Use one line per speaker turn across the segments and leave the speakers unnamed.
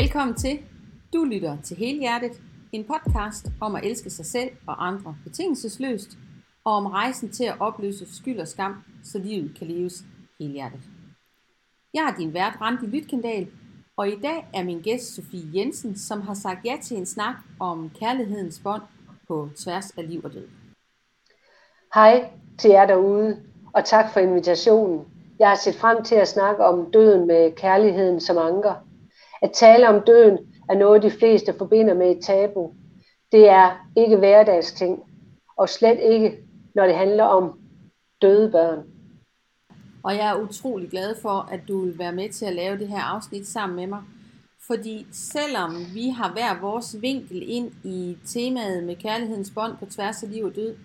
Velkommen til. Du lytter til Helhjertet, en podcast om at elske sig selv og andre betingelsesløst, og om rejsen til at opløse skyld og skam, så livet kan leves helhjertet. Jeg er din vært, Randi Lytkendal, og i dag er min gæst Sofie Jensen, som har sagt ja til en snak om kærlighedens bånd på tværs af liv og død.
Hej til jer derude, og tak for invitationen. Jeg har set frem til at snakke om døden med kærligheden som anker. At tale om døden er noget, de fleste forbinder med et tabu. Det er ikke hverdagsting, og slet ikke, når det handler om døde børn.
Og jeg er utrolig glad for, at du vil være med til at lave det her afsnit sammen med mig. Fordi selvom vi har hver vores vinkel ind i temaet med kærlighedens bånd på tværs af liv og død,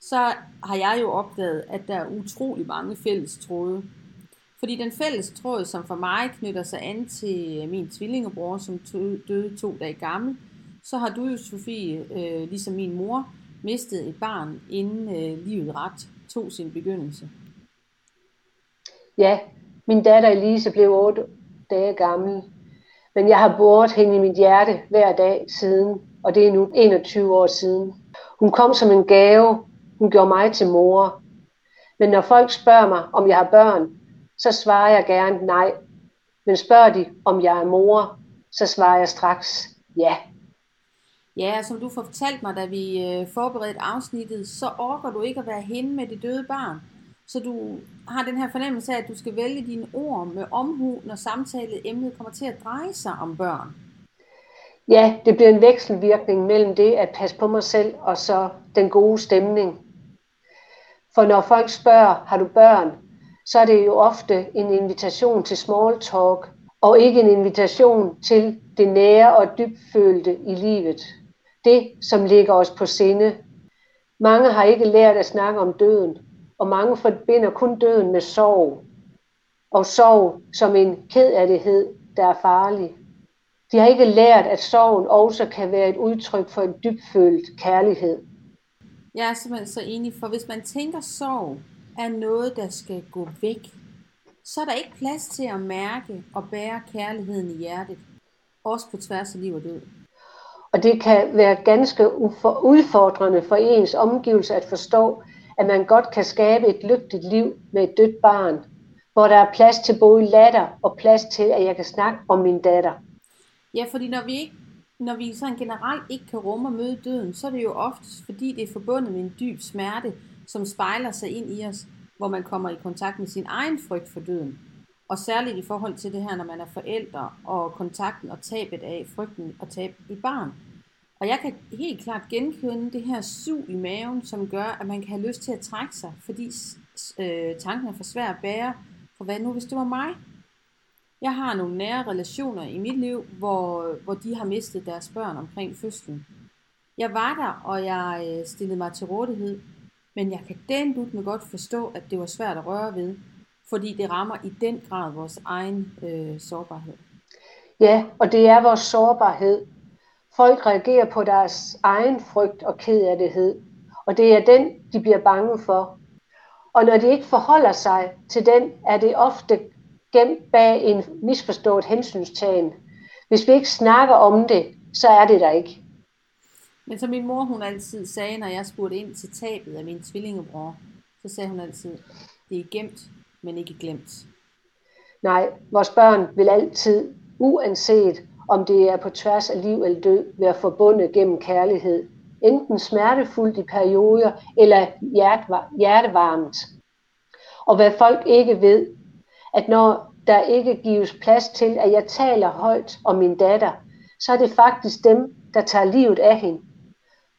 så har jeg jo opdaget, at der er utrolig mange fælles tråde. Fordi den fælles tråd, som for mig knytter sig an til min tvillingebror, som døde to dage gammel, så har du jo, Sofie, øh, ligesom min mor, mistet et barn, inden øh, livet ret tog sin begyndelse.
Ja, min datter Elise blev 8 dage gammel, men jeg har båret hende i mit hjerte hver dag siden, og det er nu 21 år siden. Hun kom som en gave, hun gjorde mig til mor. Men når folk spørger mig, om jeg har børn, så svarer jeg gerne nej. Men spørger de, om jeg er mor, så svarer jeg straks ja.
Ja, som du fortalte mig, da vi øh, forberedte afsnittet, så orker du ikke at være henne med det døde barn. Så du har den her fornemmelse af, at du skal vælge dine ord med omhu, når samtaleemnet kommer til at dreje sig om børn.
Ja, det bliver en vekselvirkning mellem det at passe på mig selv og så den gode stemning. For når folk spørger, har du børn, så er det jo ofte en invitation til small talk, og ikke en invitation til det nære og dybfølte i livet. Det, som ligger os på sinde. Mange har ikke lært at snakke om døden, og mange forbinder kun døden med sorg. Og sorg som en kedattighed, der er farlig. De har ikke lært, at sorgen også kan være et udtryk for en dybfølt kærlighed.
Jeg er simpelthen så enig, for hvis man tænker sorg er noget, der skal gå væk, så er der ikke plads til at mærke og bære kærligheden i hjertet, også på tværs af liv og død.
Og det kan være ganske udfordrende for ens omgivelser at forstå, at man godt kan skabe et lykkeligt liv med et dødt barn, hvor der er plads til både latter og plads til, at jeg kan snakke om min datter.
Ja, fordi når vi, ikke, når vi sådan generelt ikke kan rumme og møde døden, så er det jo ofte, fordi det er forbundet med en dyb smerte, som spejler sig ind i os, hvor man kommer i kontakt med sin egen frygt for døden. Og særligt i forhold til det her, når man er forældre, og kontakten og tabet af frygten og tab i barn. Og jeg kan helt klart genkende det her sug i maven, som gør, at man kan have lyst til at trække sig, fordi øh, tanken er for svær at bære. For hvad nu, hvis det var mig? Jeg har nogle nære relationer i mit liv, hvor, hvor de har mistet deres børn omkring fødslen. Jeg var der, og jeg øh, stillede mig til rådighed, men jeg kan den med godt forstå, at det var svært at røre ved, fordi det rammer i den grad vores egen øh, sårbarhed.
Ja, og det er vores sårbarhed, Folk reagerer på deres egen frygt og kedelighed, og det er den, de bliver bange for. Og når de ikke forholder sig til den, er det ofte gemt bag en misforstået hensynstagen. Hvis vi ikke snakker om det, så er det der ikke.
Men som min mor hun altid sagde, når jeg spurgte ind til tabet af min tvillingebror, så sagde hun altid, det er gemt, men ikke glemt.
Nej, vores børn vil altid, uanset om det er på tværs af liv eller død, være forbundet gennem kærlighed. Enten smertefuldt i perioder, eller hjertevarmt. Og hvad folk ikke ved, at når der ikke gives plads til, at jeg taler højt om min datter, så er det faktisk dem, der tager livet af hende.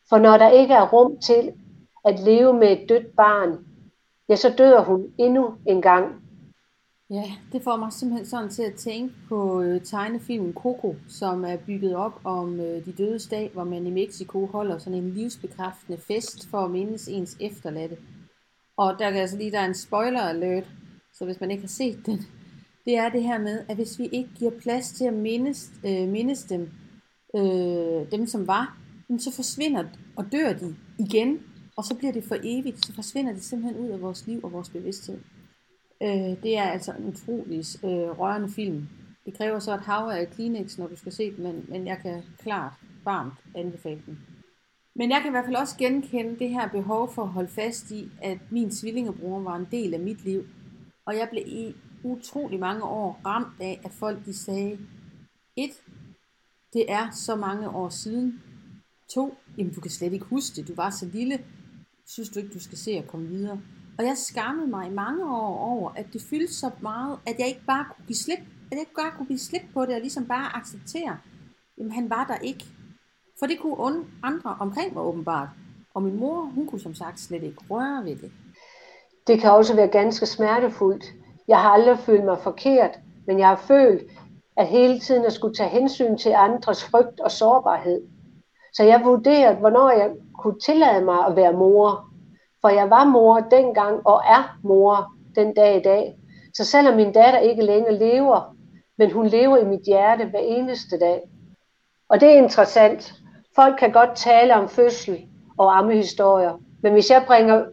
For når der ikke er rum til at leve med et dødt barn, ja, så dør hun endnu en gang
Ja, det får mig simpelthen sådan til at tænke på øh, tegnefilmen Coco, som er bygget op om øh, de dødes dag, hvor man i Mexico holder sådan en livsbekræftende fest for at mindes ens efterladte. Og der kan altså lige, der er en spoiler alert, så hvis man ikke har set den, det er det her med, at hvis vi ikke giver plads til at mindes, øh, mindes dem, øh, dem som var, så forsvinder og dør de igen, og så bliver det for evigt, så forsvinder det simpelthen ud af vores liv og vores bevidsthed. Øh, det er altså en utrolig øh, rørende film. Det kræver så et hav af Kleenex, når du skal se den, men, men jeg kan klart varmt anbefale den. Men jeg kan i hvert fald også genkende det her behov for at holde fast i, at min tvillingebror var en del af mit liv. Og jeg blev i utrolig mange år ramt af, at folk de sagde, et, det er så mange år siden. To, jamen du kan slet ikke huske det, du var så lille. Synes du ikke, du skal se at komme videre? Og jeg skammede mig i mange år over, at det fyldte så meget, at jeg ikke bare kunne give slip, at jeg ikke bare kunne give slip på det, og ligesom bare acceptere, jamen han var der ikke. For det kunne andre omkring mig åbenbart. Og min mor, hun kunne som sagt slet ikke røre ved det.
Det kan også være ganske smertefuldt. Jeg har aldrig følt mig forkert, men jeg har følt, at hele tiden at skulle tage hensyn til andres frygt og sårbarhed. Så jeg vurderede, hvornår jeg kunne tillade mig at være mor. For jeg var mor dengang og er mor den dag i dag. Så selvom min datter ikke længere lever, men hun lever i mit hjerte hver eneste dag. Og det er interessant. Folk kan godt tale om fødsel og ammehistorier, men hvis jeg bringer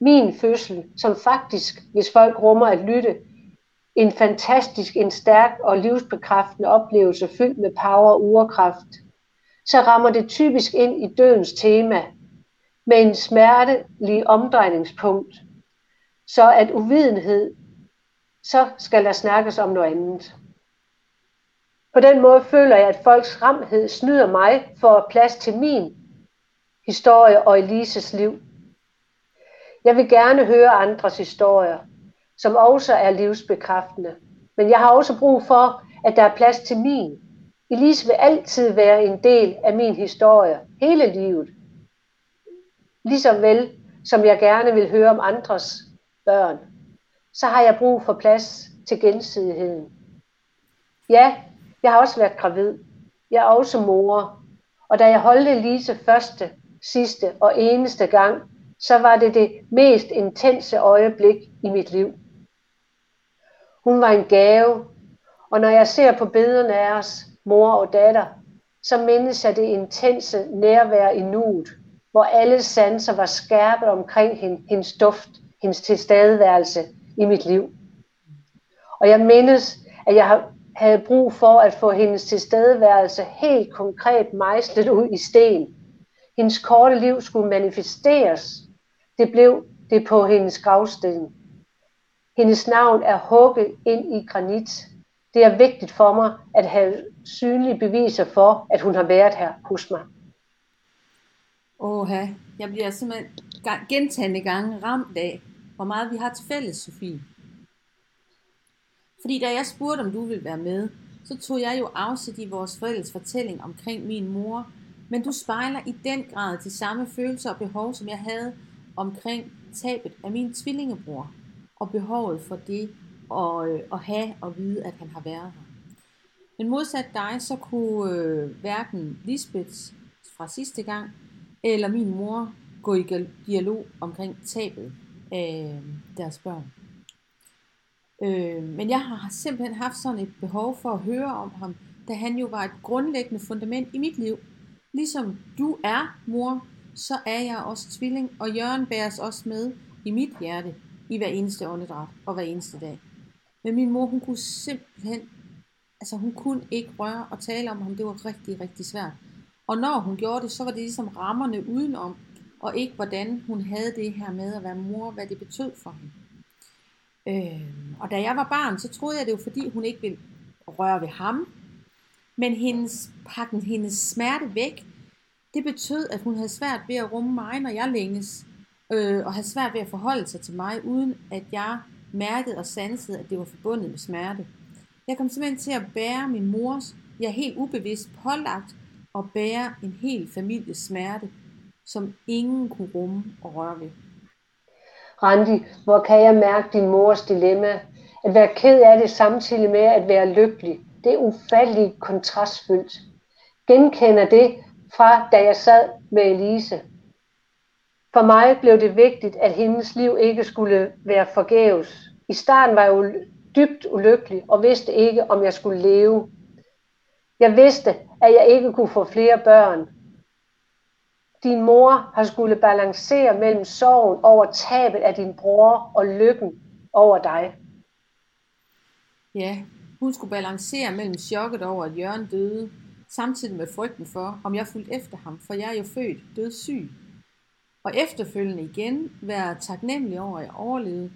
min fødsel, som faktisk, hvis folk rummer at lytte, en fantastisk, en stærk og livsbekræftende oplevelse fyldt med power og urkraft, så rammer det typisk ind i dødens tema med en smertelig omdrejningspunkt, så at uvidenhed, så skal der snakkes om noget andet. På den måde føler jeg, at folks ramhed snyder mig for plads til min historie og Elises liv. Jeg vil gerne høre andres historier, som også er livsbekræftende. Men jeg har også brug for, at der er plads til min. Elise vil altid være en del af min historie, hele livet. Ligesom vel, som jeg gerne vil høre om andres børn, så har jeg brug for plads til gensidigheden. Ja, jeg har også været gravid. Jeg er også mor. Og da jeg holdte Elise første, sidste og eneste gang, så var det det mest intense øjeblik i mit liv. Hun var en gave, og når jeg ser på billederne af os, mor og datter, så mindes jeg det intense nærvær i nuet, hvor alle sanser var skærpet omkring hende, hendes duft, hendes tilstedeværelse i mit liv. Og jeg mindes, at jeg havde brug for at få hendes tilstedeværelse helt konkret mejslet ud i sten. Hendes korte liv skulle manifesteres. Det blev det på hendes gravsten. Hendes navn er hugget ind i granit. Det er vigtigt for mig at have synlige beviser for, at hun har været her hos mig.
Åh, jeg bliver simpelthen gentagende gange ramt af, hvor meget vi har til fælles, Sofie. Fordi da jeg spurgte, om du ville være med, så tog jeg jo afsæt i vores forældres fortælling omkring min mor, men du spejler i den grad de samme følelser og behov, som jeg havde omkring tabet af min tvillingebror og behovet for det at, øh, at have og vide, at han har været her. Men modsat dig, så kunne øh, hverken Lisbeth fra sidste gang, eller min mor gå i dialog omkring tabet af øh, deres børn. Øh, men jeg har simpelthen haft sådan et behov for at høre om ham, da han jo var et grundlæggende fundament i mit liv. Ligesom du er mor, så er jeg også tvilling, og Jørgen bæres også med i mit hjerte i hver eneste åndedræt og hver eneste dag. Men min mor, hun kunne simpelthen, altså hun kunne ikke røre og tale om ham. Det var rigtig, rigtig svært. Og når hun gjorde det, så var det ligesom rammerne udenom, og ikke hvordan hun havde det her med at være mor, hvad det betød for hende. Øh, og da jeg var barn, så troede jeg det var fordi, hun ikke ville røre ved ham. Men hendes pakken, hendes smerte væk, det betød, at hun havde svært ved at rumme mig, når jeg længes. Øh, og havde svært ved at forholde sig til mig, uden at jeg mærkede og sansede, at det var forbundet med smerte. Jeg kom simpelthen til at bære min mors, jeg er helt ubevidst pålagt, og bære en hel families smerte, som ingen kunne rumme og røre ved.
Randi, hvor kan jeg mærke din mors dilemma? At være ked af det samtidig med at være lykkelig, det er ufatteligt kontrastfyldt. Genkender det fra da jeg sad med Elise. For mig blev det vigtigt, at hendes liv ikke skulle være forgæves. I starten var jeg dybt ulykkelig og vidste ikke, om jeg skulle leve. Jeg vidste, at jeg ikke kunne få flere børn, din mor har skulle balancere mellem sorgen over tabet af din bror og lykken over dig.
Ja, Hun skulle balancere mellem chokket over, at Jørgen døde, samtidig med frygten for, om jeg fulgte efter ham, for jeg er jo født dødssyg. Og efterfølgende igen være taknemmelig over, at jeg overlevede,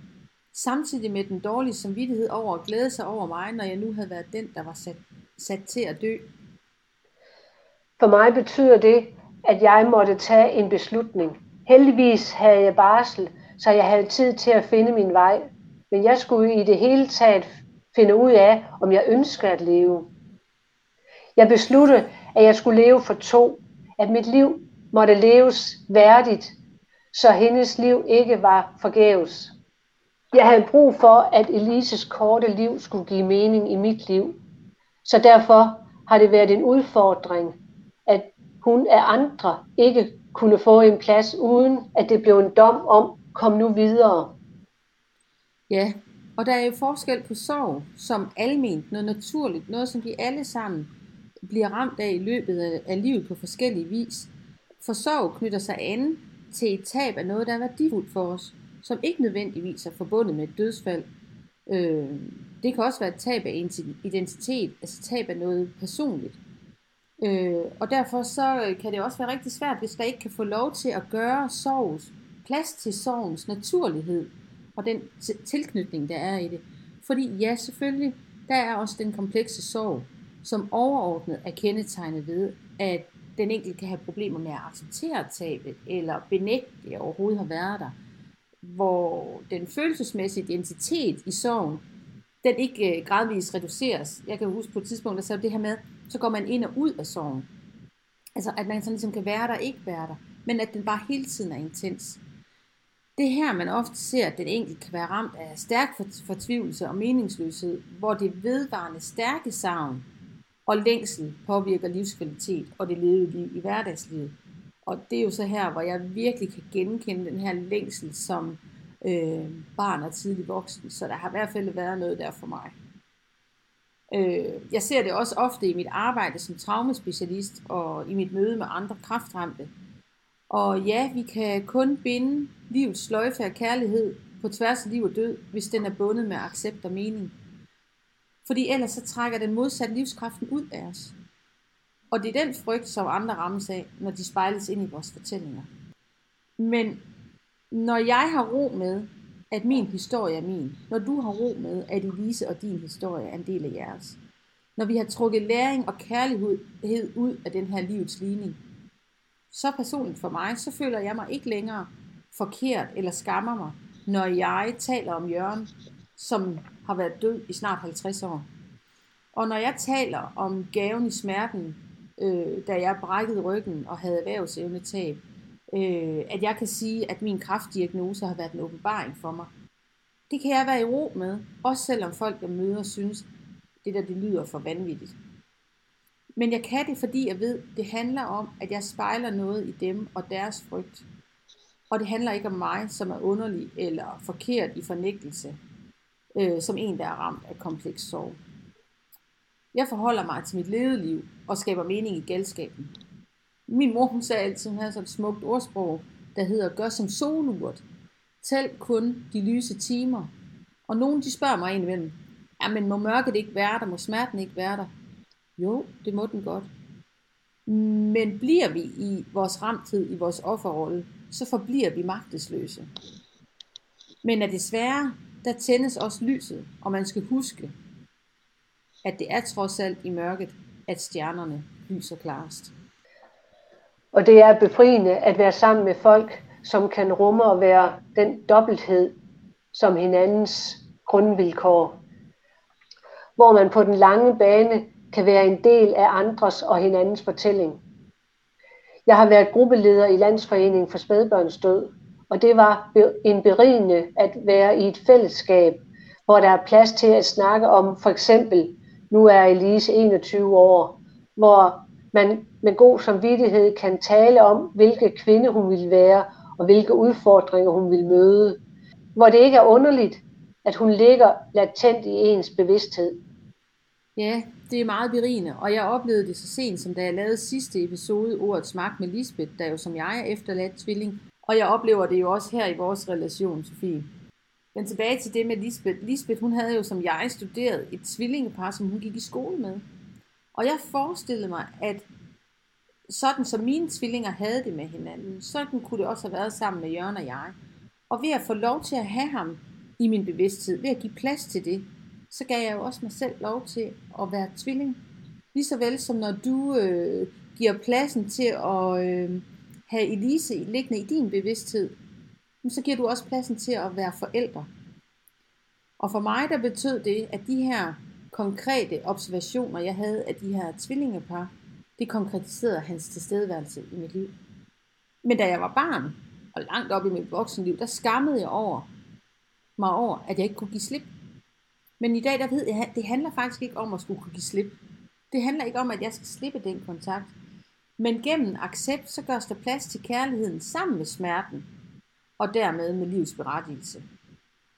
samtidig med den dårlige samvittighed over at glæde sig over mig, når jeg nu havde været den, der var sat, sat til at dø.
For mig betyder det, at jeg måtte tage en beslutning. Heldigvis havde jeg barsel, så jeg havde tid til at finde min vej. Men jeg skulle i det hele taget finde ud af, om jeg ønsker at leve. Jeg besluttede, at jeg skulle leve for to, at mit liv måtte leves værdigt, så hendes liv ikke var forgæves. Jeg havde brug for, at Elises korte liv skulle give mening i mit liv. Så derfor har det været en udfordring, at hun af andre ikke kunne få en plads, uden at det blev en dom om, kom nu videre.
Ja, og der er jo forskel på sorg som alment, noget naturligt, noget som vi alle sammen bliver ramt af i løbet af livet på forskellige vis. For sorg knytter sig an til et tab af noget, der er værdifuldt for os, som ikke nødvendigvis er forbundet med et dødsfald. Øh, det kan også være et tab af identitet, altså tab af noget personligt. Øh, og derfor så kan det også være rigtig svært, hvis der ikke kan få lov til at gøre sorgens, plads til sorgens naturlighed, og den tilknytning, der er i det. Fordi ja, selvfølgelig, der er også den komplekse sorg, som overordnet er kendetegnet ved, at den enkelte kan have problemer med at acceptere tabet, eller benægte, at det overhovedet har været der. Hvor den følelsesmæssige identitet i sorgen, den ikke øh, gradvist reduceres. Jeg kan huske på et tidspunkt, der sagde det her med, så går man ind og ud af sorgen. Altså at man sådan ligesom kan være der og ikke være der, men at den bare hele tiden er intens. Det her, man ofte ser, at den enkelte kan være ramt af stærk fortvivlelse og meningsløshed, hvor det vedvarende stærke savn og længsel påvirker livskvalitet og det levede liv i hverdagslivet. Og det er jo så her, hvor jeg virkelig kan genkende den her længsel som øh, barn og tidlig voksen. Så der har i hvert fald været noget der for mig. Øh, jeg ser det også ofte i mit arbejde som traumespecialist og i mit møde med andre kraftramte. Og ja, vi kan kun binde livets sløjfe af kærlighed på tværs af liv og død, hvis den er bundet med accept og mening. Fordi ellers så trækker den modsatte livskraften ud af os. Og det er den frygt, som andre rammes af, når de spejles ind i vores fortællinger. Men når jeg har ro med, at min historie er min, når du har ro med, at Elise og din historie er en del af jeres, når vi har trukket læring og kærlighed ud af den her livets ligning, så personligt for mig, så føler jeg mig ikke længere forkert eller skammer mig, når jeg taler om Jørgen, som har været død i snart 50 år. Og når jeg taler om gaven i smerten, øh, da jeg brækkede ryggen og havde erhvervsevnetab, øh, at jeg kan sige, at min kraftdiagnose har været en åbenbaring for mig. Det kan jeg være i ro med, også selvom folk, jeg møder, synes, det der det lyder for vanvittigt. Men jeg kan det, fordi jeg ved, det handler om, at jeg spejler noget i dem og deres frygt. Og det handler ikke om mig, som er underlig eller forkert i fornægtelse, øh, som en, der er ramt af kompleks sorg. Jeg forholder mig til mit levede liv og skaber mening i galskaben. Min mor hun sagde altid, hun havde sådan et smukt ordsprog, der hedder, gør som solurt. Tæl kun de lyse timer. Og nogen de spørger mig indimellem, ja, men må mørket ikke være der, må smerten ikke være der? Jo, det må den godt. Men bliver vi i vores ramtid, i vores offerrolle, så forbliver vi magtesløse. Men er desværre, der tændes også lyset, og man skal huske, at det er trods alt i mørket, at stjernerne lyser klarest.
Og det er befriende at være sammen med folk, som kan rumme og være den dobbelthed som hinandens grundvilkår. Hvor man på den lange bane kan være en del af andres og hinandens fortælling. Jeg har været gruppeleder i Landsforeningen for Spædbørns Død, og det var en berigende at være i et fællesskab, hvor der er plads til at snakke om for eksempel, nu er Elise 21 år, hvor man med god samvittighed kan tale om, hvilke kvinde hun vil være, og hvilke udfordringer hun vil møde. Hvor det ikke er underligt, at hun ligger latent i ens bevidsthed.
Ja, det er meget berigende, og jeg oplevede det så sent, som da jeg lavede sidste episode, Ordets Magt med Lisbeth, der jo som jeg er efterladt tvilling, og jeg oplever det jo også her i vores relation, Sofie. Men tilbage til det med Lisbeth. Lisbeth, hun havde jo som jeg studeret et tvillingepar, som hun gik i skole med. Og jeg forestillede mig, at sådan som mine tvillinger havde det med hinanden, sådan kunne det også have været sammen med Jørgen og jeg. Og ved at få lov til at have ham i min bevidsthed, ved at give plads til det, så gav jeg jo også mig selv lov til at være tvilling. Ligeså vel som når du øh, giver pladsen til at øh, have Elise liggende i din bevidsthed, så giver du også pladsen til at være forældre. Og for mig der betød det, at de her konkrete observationer, jeg havde af de her tvillingepar, det konkretiserede hans tilstedeværelse i mit liv. Men da jeg var barn, og langt op i mit voksenliv, der skammede jeg over mig over, at jeg ikke kunne give slip. Men i dag, der ved jeg, at det handler faktisk ikke om at skulle kunne give slip. Det handler ikke om, at jeg skal slippe den kontakt. Men gennem accept, så gørs der plads til kærligheden sammen med smerten, og dermed med livets berettigelse.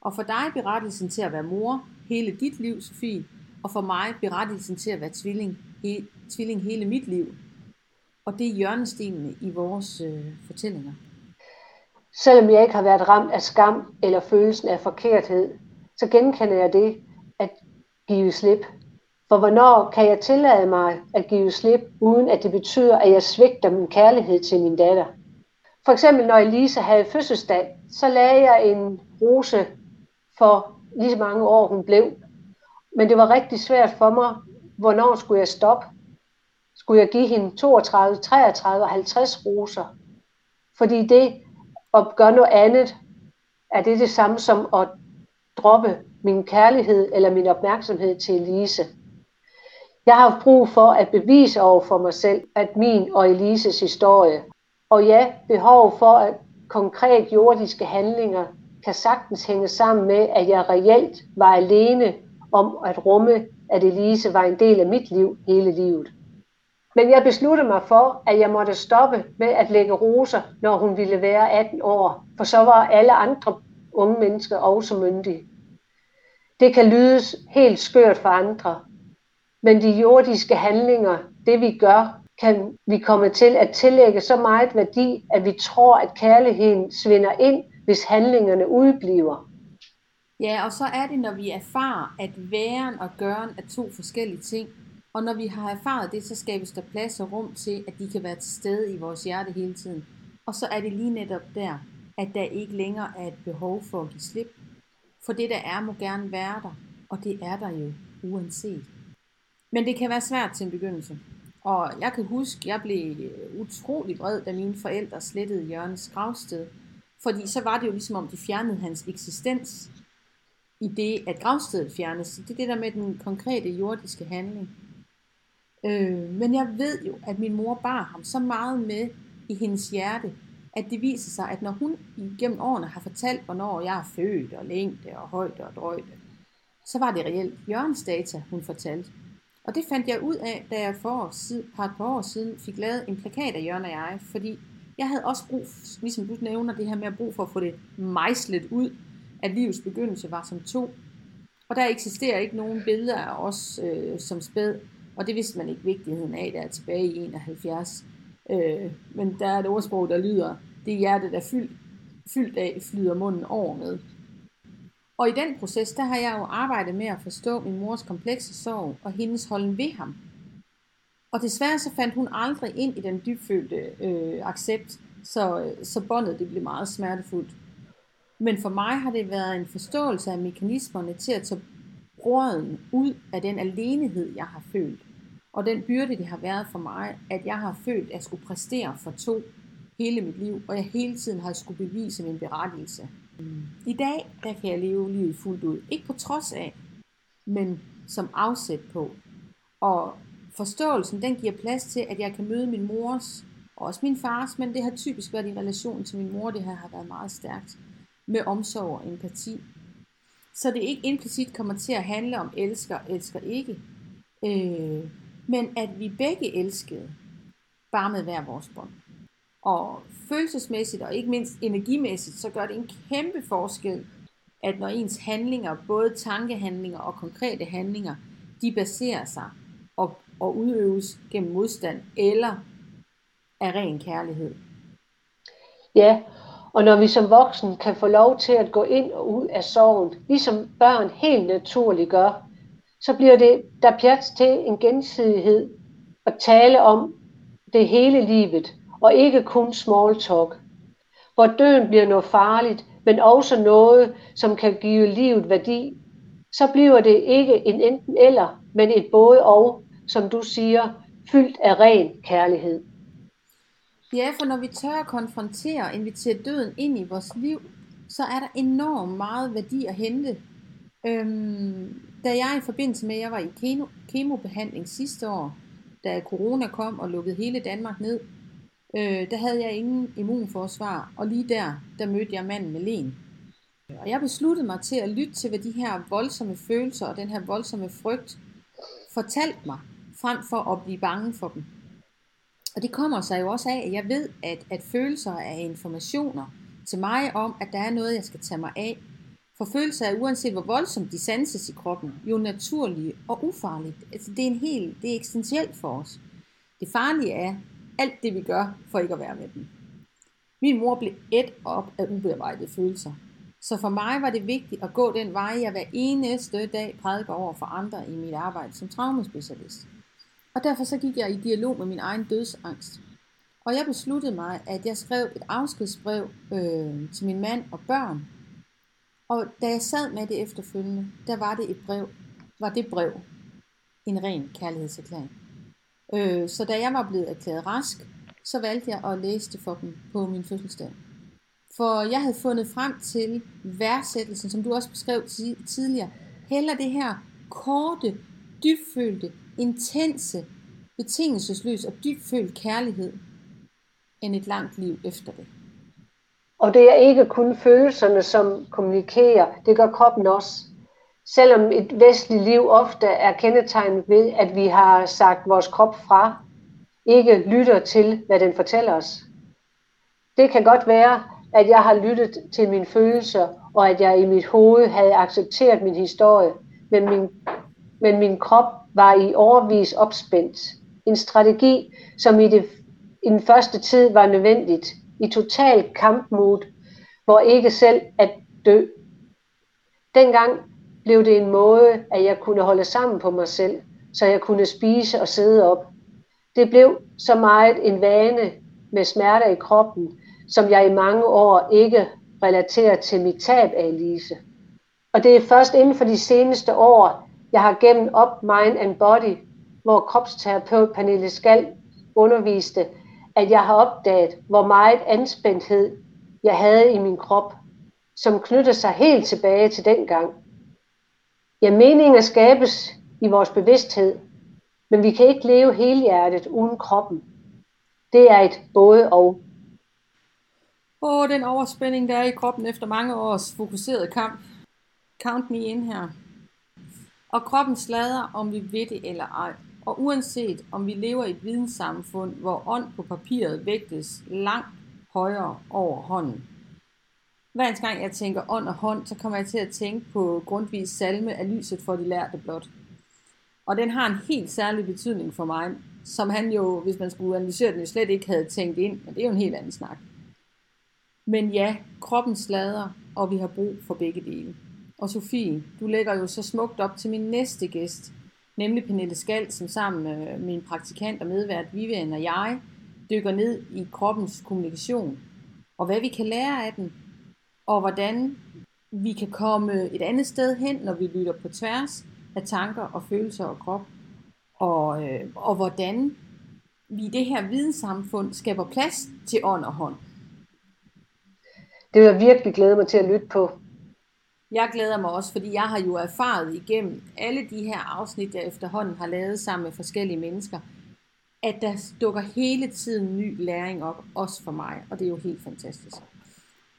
Og for dig berettigelsen til at være mor hele dit liv, Sofie, og for mig berettigelsen til at være tvilling, he, tvilling hele mit liv. Og det er hjørnestenene i vores øh, fortællinger.
Selvom jeg ikke har været ramt af skam eller følelsen af forkerthed, så genkender jeg det at give slip. For hvornår kan jeg tillade mig at give slip, uden at det betyder, at jeg svigter min kærlighed til min datter? For eksempel når Elisa havde fødselsdag, så lagde jeg en rose for lige så mange år hun blev. Men det var rigtig svært for mig, hvornår skulle jeg stoppe? Skulle jeg give hende 32, 33 og 50 roser? Fordi det at gøre noget andet, er det det samme som at droppe min kærlighed eller min opmærksomhed til Elise. Jeg har haft brug for at bevise over for mig selv, at min og Elises historie, og ja, behov for at konkret jordiske handlinger kan sagtens hænge sammen med, at jeg reelt var alene om at rumme, at Elise var en del af mit liv hele livet. Men jeg besluttede mig for, at jeg måtte stoppe med at lægge roser, når hun ville være 18 år, for så var alle andre unge mennesker også myndige. Det kan lydes helt skørt for andre, men de jordiske handlinger, det vi gør, kan vi komme til at tillægge så meget værdi, at vi tror, at kærligheden svinder ind, hvis handlingerne udbliver.
Ja, og så er det, når vi erfarer, at væren og gøren er to forskellige ting. Og når vi har erfaret det, så skabes der plads og rum til, at de kan være til stede i vores hjerte hele tiden. Og så er det lige netop der, at der ikke længere er et behov for at give slip. For det, der er, må gerne være der, og det er der jo uanset. Men det kan være svært til en begyndelse. Og jeg kan huske, jeg blev øh, utrolig vred, da mine forældre slettede Jørgens gravsted. Fordi så var det jo ligesom om, de fjernede hans eksistens i det, at gravstedet fjernes. Det er det der med den konkrete jordiske handling. Øh, men jeg ved jo, at min mor bar ham så meget med i hendes hjerte, at det viser sig, at når hun gennem årene har fortalt, hvornår jeg er født, og længde, og højde, og drøjde, så var det reelt Jørgens data, hun fortalte. Og det fandt jeg ud af, da jeg for et par år siden fik lavet en plakat af Jørgen og jeg, fordi jeg havde også brug, ligesom du nævner, det her med at brug for at få det mejslet ud, at livets begyndelse var som to. Og der eksisterer ikke nogen billeder af os øh, som spæd, og det vidste man ikke vigtigheden af, der er tilbage i 71. Øh, men der er et ordsprog, der lyder, det hjerte, der fyldt, fyldt af, flyder munden over med. Og i den proces, der har jeg jo arbejdet med at forstå min mors komplekse sorg og hendes holden ved ham. Og desværre så fandt hun aldrig ind i den dybfølte øh, accept, så, så båndet det blev meget smertefuldt. Men for mig har det været en forståelse af mekanismerne til at tage råden ud af den alenehed, jeg har følt. Og den byrde, det har været for mig, at jeg har følt, at jeg skulle præstere for to hele mit liv, og jeg hele tiden har skulle bevise min berettigelse. I dag, der kan jeg leve livet fuldt ud. Ikke på trods af, men som afsæt på. Og forståelsen, den giver plads til, at jeg kan møde min mors, og også min fars, men det har typisk været i relation til min mor, det her har været meget stærkt, med omsorg og empati. Så det ikke implicit kommer til at handle om elsker, elsker ikke, øh, men at vi begge elskede, bare med hver vores bånd. Og følelsesmæssigt og ikke mindst energimæssigt, så gør det en kæmpe forskel, at når ens handlinger, både tankehandlinger og konkrete handlinger, de baserer sig og, og udøves gennem modstand eller af ren kærlighed.
Ja, Og når vi som voksne kan få lov til at gå ind og ud af sorgen, ligesom børn helt naturligt gør, så bliver det der plads til en gensidighed at tale om det hele livet, og ikke kun small talk. Hvor døden bliver noget farligt, men også noget, som kan give livet værdi, så bliver det ikke en enten eller, men et både og, som du siger, fyldt af ren kærlighed.
Ja, for når vi tør at konfrontere og invitere døden ind i vores liv, så er der enormt meget værdi at hente. Øhm, da jeg i forbindelse med, at jeg var i kemo, kemobehandling sidste år, da corona kom og lukkede hele Danmark ned, øh, der havde jeg ingen immunforsvar, og lige der, der mødte jeg manden med len. Og jeg besluttede mig til at lytte til, hvad de her voldsomme følelser og den her voldsomme frygt fortalte mig, frem for at blive bange for dem. Og det kommer sig jo også af, at jeg ved, at, at følelser er informationer til mig om, at der er noget, jeg skal tage mig af. For følelser er, uanset hvor voldsomt de sanses i kroppen, jo naturlige og ufarlige. Altså, det er en helt, det er eksistentielt for os. Det farlige er alt det, vi gør for ikke at være med dem. Min mor blev et op af ubearbejdede følelser. Så for mig var det vigtigt at gå den vej, jeg hver eneste dag prædiker over for andre i mit arbejde som traumespecialist. Og derfor så gik jeg i dialog med min egen dødsangst. Og jeg besluttede mig, at jeg skrev et afskedsbrev øh, til min mand og børn. Og da jeg sad med det efterfølgende, der var det et brev, var det brev en ren kærlighedserklæring. Øh, så da jeg var blevet erklæret rask, så valgte jeg at læse det for dem på min fødselsdag. For jeg havde fundet frem til værdsættelsen, som du også beskrev tidligere, heller det her korte, dybfølte, intense, betingelsesløs og dybfølt kærlighed, end et langt liv efter det.
Og det er ikke kun følelserne, som kommunikerer, det gør kroppen også. Selvom et vestligt liv ofte er kendetegnet ved, at vi har sagt vores krop fra, ikke lytter til, hvad den fortæller os. Det kan godt være, at jeg har lyttet til mine følelser, og at jeg i mit hoved havde accepteret min historie, men min, men min krop var i overvis opspændt. En strategi, som i, det, i den første tid var nødvendigt, i total kampmod, hvor ikke selv at dø. Dengang blev det en måde, at jeg kunne holde sammen på mig selv, så jeg kunne spise og sidde op. Det blev så meget en vane med smerter i kroppen, som jeg i mange år ikke relaterer til mit tab af Elise. Og det er først inden for de seneste år, jeg har gennem Up Mind and Body, hvor kropsterapeut Pernille Skal underviste, at jeg har opdaget, hvor meget anspændthed jeg havde i min krop, som knytter sig helt tilbage til dengang. Ja, meninger skabes i vores bevidsthed, men vi kan ikke leve helhjertet uden kroppen. Det er et både og.
Åh, den overspænding, der er i kroppen efter mange års fokuseret kamp. Count me in her. Og kroppen slader, om vi ved det eller ej. Og uanset om vi lever i et videnssamfund, hvor ånd på papiret vægtes langt højere over hånden. Hver gang jeg tænker ånd og hånd, så kommer jeg til at tænke på grundvis salme af lyset for de lærte blot. Og den har en helt særlig betydning for mig, som han jo, hvis man skulle analysere den, jo slet ikke havde tænkt ind, men det er jo en helt anden snak. Men ja, kroppen slader, og vi har brug for begge dele. Og Sofie, du lægger jo så smukt op til min næste gæst, nemlig Pernille Skald, som sammen med min praktikant og medvært Vivian og jeg dykker ned i kroppens kommunikation, og hvad vi kan lære af den, og hvordan vi kan komme et andet sted hen, når vi lytter på tværs af tanker og følelser og krop, og, øh, og hvordan vi i det her videnssamfund skaber plads til ånd og hånd.
Det vil jeg virkelig glæde mig til at lytte på.
Jeg glæder mig også, fordi jeg har jo erfaret igennem alle de her afsnit, jeg efterhånden har lavet sammen med forskellige mennesker, at der dukker hele tiden ny læring op, også for mig, og det er jo helt fantastisk.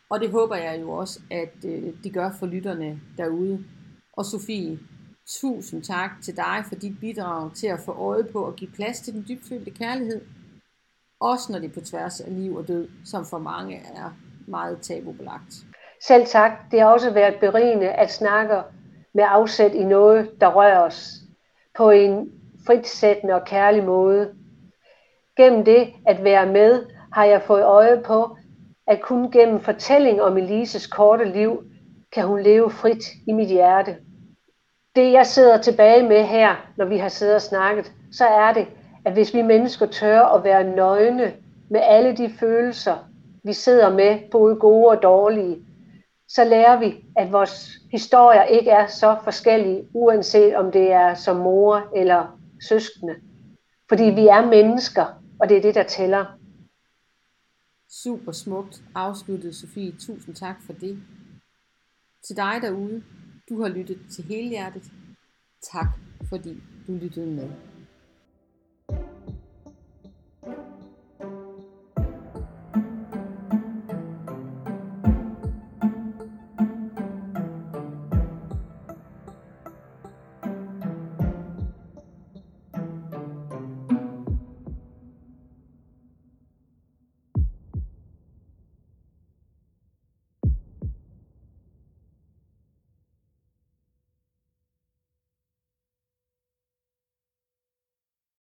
Og det håber jeg jo også, at øh, det gør for lytterne derude. Og Sofie, tusind tak til dig for dit bidrag til at få øje på at give plads til den dybfølte kærlighed. Også når det er på tværs af liv og død, som for mange er meget tabubelagt.
Selv tak. Det har også været berigende at snakke med afsæt i noget, der rører os på en fritsættende og kærlig måde. Gennem det at være med, har jeg fået øje på, at kun gennem fortælling om Elises korte liv, kan hun leve frit i mit hjerte. Det jeg sidder tilbage med her, når vi har siddet og snakket, så er det, at hvis vi mennesker tør at være nøgne med alle de følelser, vi sidder med, både gode og dårlige, så lærer vi, at vores historier ikke er så forskellige, uanset om det er som mor eller søskende. Fordi vi er mennesker, og det er det, der tæller.
Super smukt afsluttet, Sofie. Tusind tak for det. Til dig derude, du har lyttet til hele hjertet. Tak fordi du lyttede med.